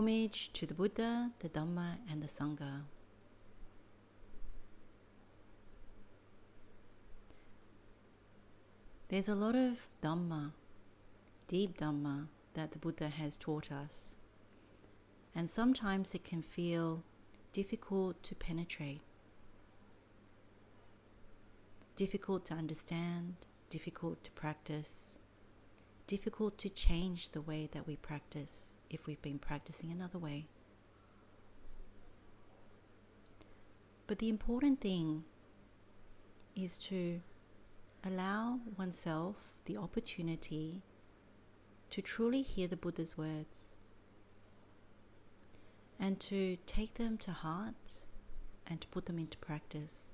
homage to the Buddha, the Dhamma, and the Sangha. There's a lot of Dhamma, deep Dhamma, that the Buddha has taught us. And sometimes it can feel difficult to penetrate, difficult to understand, difficult to practice, difficult to change the way that we practice if we've been practicing another way. But the important thing is to allow oneself the opportunity to truly hear the Buddha's words and to take them to heart and to put them into practice.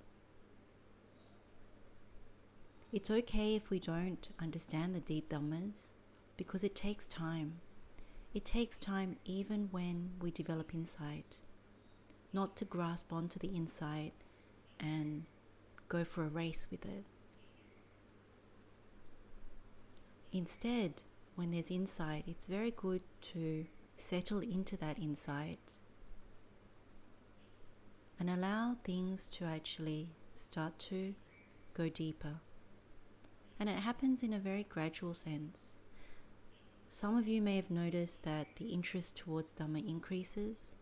It's okay if we don't understand the deep Dhammas because it takes time. It takes time even when we develop insight, not to grasp onto the insight and go for a race with it. Instead, when there's insight, it's very good to settle into that insight and allow things to actually start to go deeper. And it happens in a very gradual sense. Some of you may have noticed that the interest towards Dhamma increases.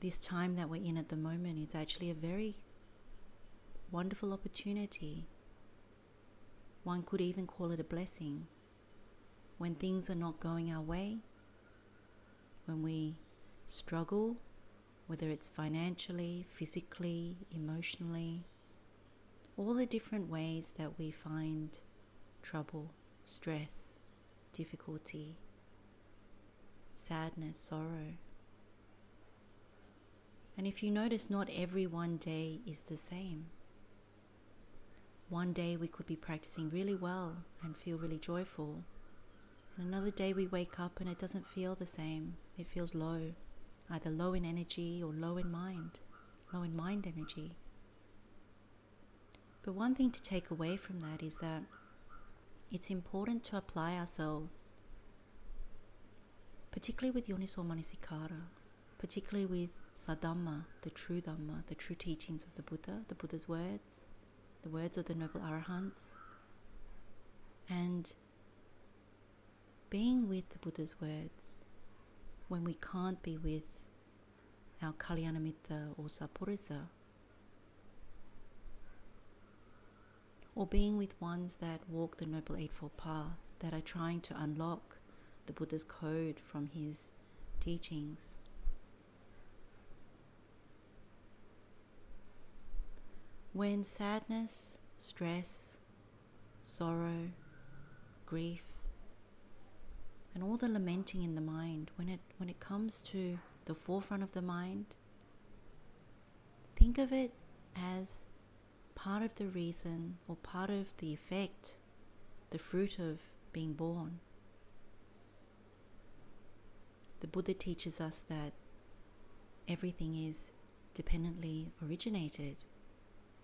This time that we're in at the moment is actually a very wonderful opportunity one could even call it a blessing. When things are not going our way, when we struggle, whether it's financially, physically, emotionally, all the different ways that we find trouble, stress, difficulty, sadness, sorrow. And if you notice, not every one day is the same. One day we could be practicing really well and feel really joyful. And another day we wake up and it doesn't feel the same. It feels low, either low in energy or low in mind, low in mind energy. But one thing to take away from that is that it's important to apply ourselves, particularly with Yoniso Manasikara, particularly with Sadhamma, the true Dhamma, the true teachings of the Buddha, the Buddha's words, the words of the Noble Arahants, and being with the Buddha's words when we can't be with our Kalyanamitta or Sappurisa, or being with ones that walk the Noble Eightfold Path, that are trying to unlock the Buddha's code from his teachings. When sadness, stress, sorrow, grief, and all the lamenting in the mind, when it, when it comes to the forefront of the mind, think of it as part of the reason or part of the effect, the fruit of being born. The Buddha teaches us that everything is dependently originated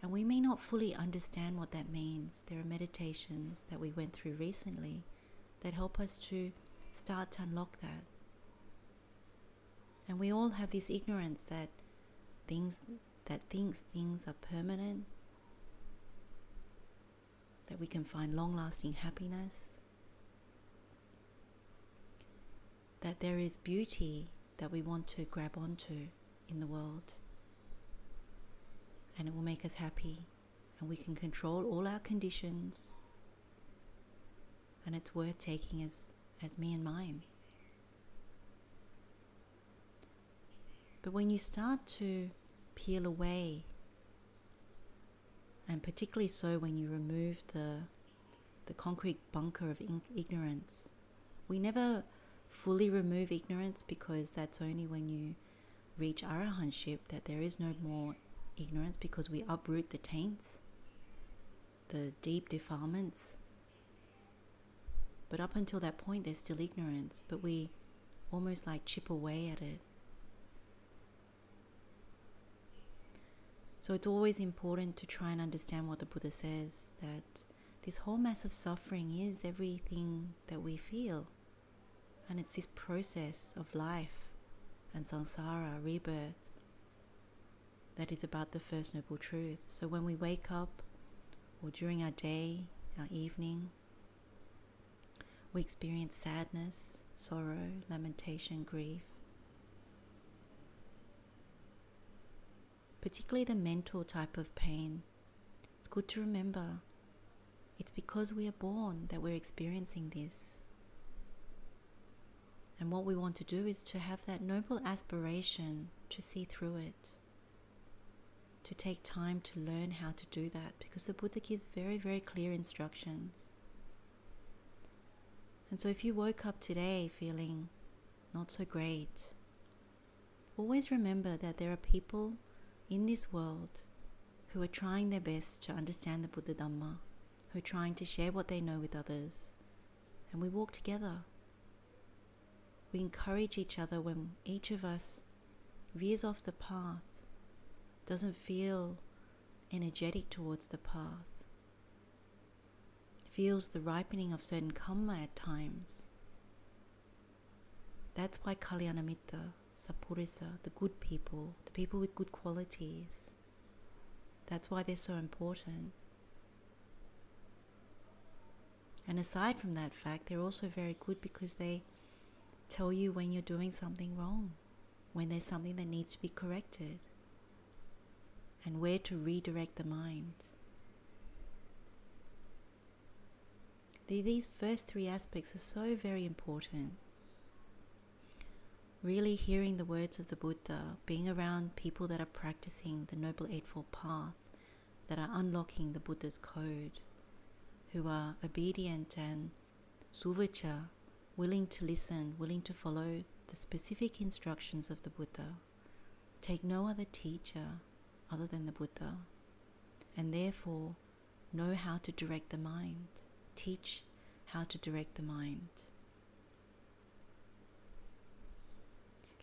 and we may not fully understand what that means. There are meditations that we went through recently that help us to start to unlock that. And we all have this ignorance that things that thinks things are permanent, that we can find long lasting happiness, that there is beauty that we want to grab onto in the world. And it will make us happy. And we can control all our conditions. And it's worth taking as, as me and mine. But when you start to peel away, and particularly so when you remove the, the concrete bunker of ignorance, we never fully remove ignorance because that's only when you reach arahantship that there is no more ignorance because we uproot the taints, the deep defilements. But up until that point, there's still ignorance, but we almost like chip away at it. So it's always important to try and understand what the Buddha says that this whole mass of suffering is everything that we feel And it's this process of life and samsara, rebirth, that is about the First Noble Truth. So when we wake up, or during our day, our evening, we experience sadness, sorrow, lamentation, grief. Particularly the mental type of pain. It's good to remember it's because we are born that we're experiencing this. And what we want to do is to have that noble aspiration to see through it, to take time to learn how to do that, because the Buddha gives very, very clear instructions. And so if you woke up today feeling not so great, always remember that there are people in this world who are trying their best to understand the Buddha Dhamma, who are trying to share what they know with others. And we walk together we encourage each other when each of us veers off the path, doesn't feel energetic towards the path, feels the ripening of certain karma at times. That's why Kalyanamitta, Sappurisa, uh, the good people, the people with good qualities, that's why they're so important. And aside from that fact, they're also very good because they tell you when you're doing something wrong, when there's something that needs to be corrected, and where to redirect the mind. These first three aspects are so very important. Really hearing the words of the Buddha, being around people that are practicing the Noble Eightfold Path, that are unlocking the Buddha's code, who are obedient and suvaccha, willing to listen, willing to follow the specific instructions of the Buddha, take no other teacher other than the Buddha, and therefore know how to direct the mind, teach how to direct the mind.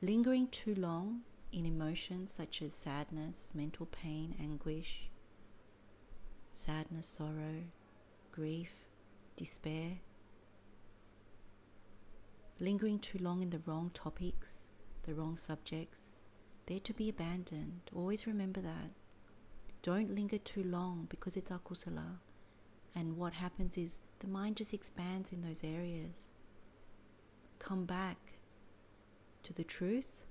Lingering too long in emotions such as sadness, mental pain, anguish, sadness, sorrow, grief, despair, lingering too long in the wrong topics, the wrong subjects, they're to be abandoned. Always remember that. Don't linger too long because it's akusala. And what happens is the mind just expands in those areas. Come back to the truth.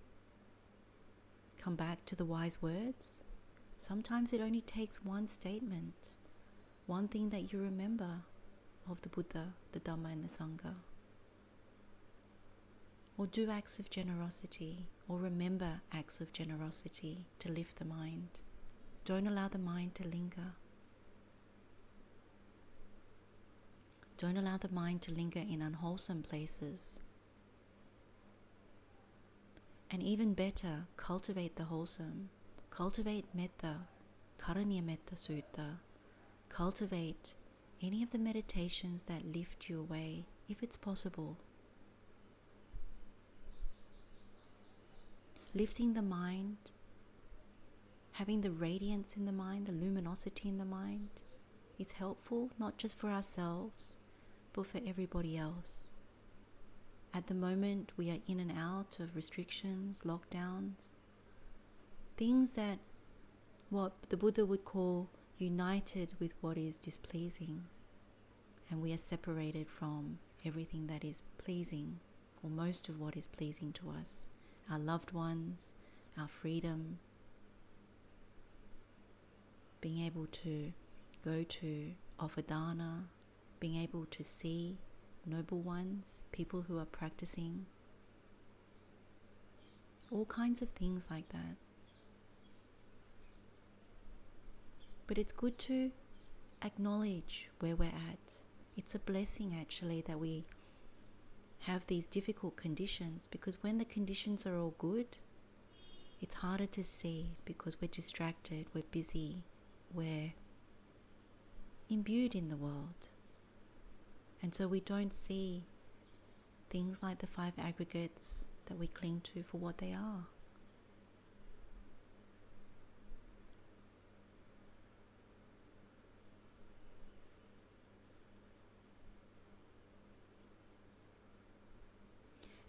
Come back to the wise words. Sometimes it only takes one statement, one thing that you remember of the Buddha, the Dhamma, and the Sangha or do acts of generosity, or remember acts of generosity to lift the mind. Don't allow the mind to linger. Don't allow the mind to linger in unwholesome places. And even better, cultivate the wholesome. Cultivate metta, Karaniya Metta Sutta. Cultivate any of the meditations that lift you away, if it's possible. lifting the mind, having the radiance in the mind, the luminosity in the mind is helpful not just for ourselves, but for everybody else. At the moment, we are in and out of restrictions, lockdowns, things that what the Buddha would call united with what is displeasing, and we are separated from everything that is pleasing, or most of what is pleasing to us. Our loved ones, our freedom, being able to go to offer dana, being able to see noble ones, people who are practicing, all kinds of things like that. But it's good to acknowledge where we're at. It's a blessing actually that we have these difficult conditions because when the conditions are all good, it's harder to see because we're distracted, we're busy, we're imbued in the world. And so we don't see things like the five aggregates that we cling to for what they are.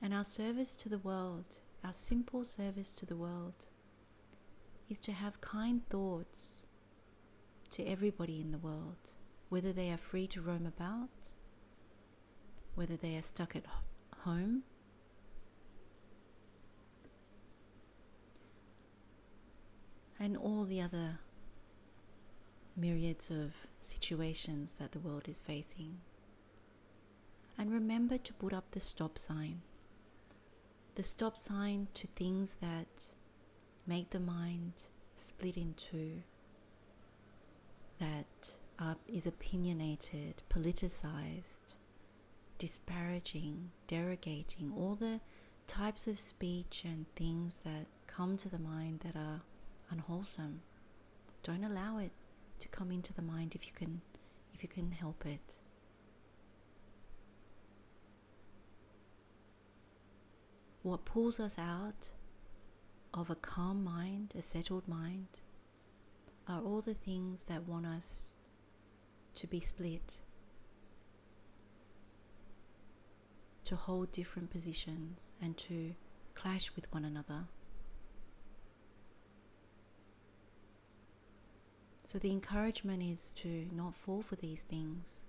And our service to the world, our simple service to the world, is to have kind thoughts to everybody in the world, whether they are free to roam about, whether they are stuck at home, and all the other myriads of situations that the world is facing. And remember to put up the stop sign. The stop sign to things that make the mind split in two, that uh, is opinionated, politicized, disparaging, derogating, all the types of speech and things that come to the mind that are unwholesome. Don't allow it to come into the mind if you can if you can help it. What pulls us out of a calm mind, a settled mind, are all the things that want us to be split, to hold different positions, and to clash with one another. So, the encouragement is to not fall for these things,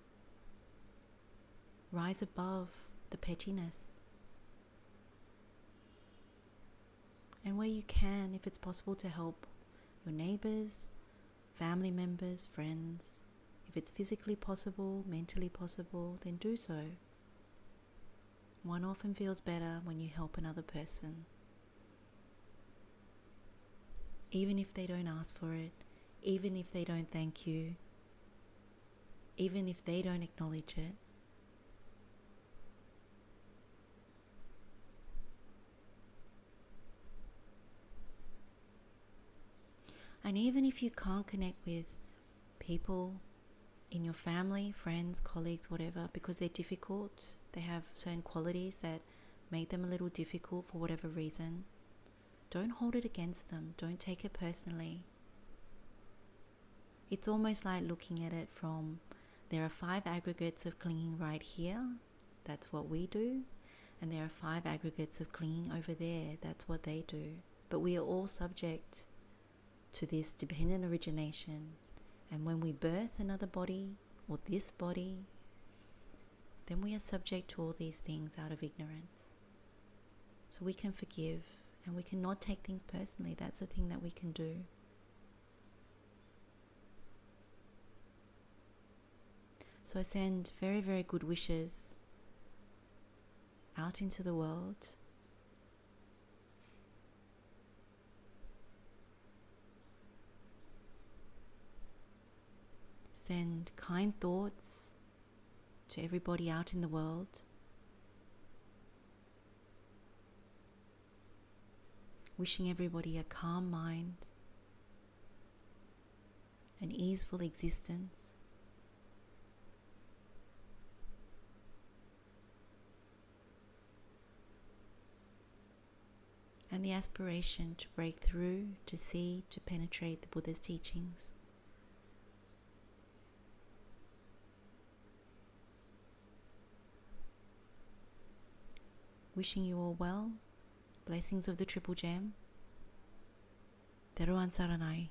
rise above the pettiness. And where you can, if it's possible, to help your neighbors, family members, friends. If it's physically possible, mentally possible, then do so. One often feels better when you help another person. Even if they don't ask for it, even if they don't thank you, even if they don't acknowledge it. And even if you can't connect with people in your family, friends, colleagues, whatever, because they're difficult, they have certain qualities that make them a little difficult for whatever reason, don't hold it against them. Don't take it personally. It's almost like looking at it from there are five aggregates of clinging right here, that's what we do, and there are five aggregates of clinging over there, that's what they do. But we are all subject to this dependent origination. And when we birth another body or this body, then we are subject to all these things out of ignorance. So we can forgive and we cannot take things personally. That's the thing that we can do. So I send very, very good wishes out into the world. Send kind thoughts to everybody out in the world. Wishing everybody a calm mind, an easeful existence. and the aspiration to break through, to see, to penetrate the Buddha's teachings. Wishing you all well, blessings of the Triple Gem. Teruan Saranai.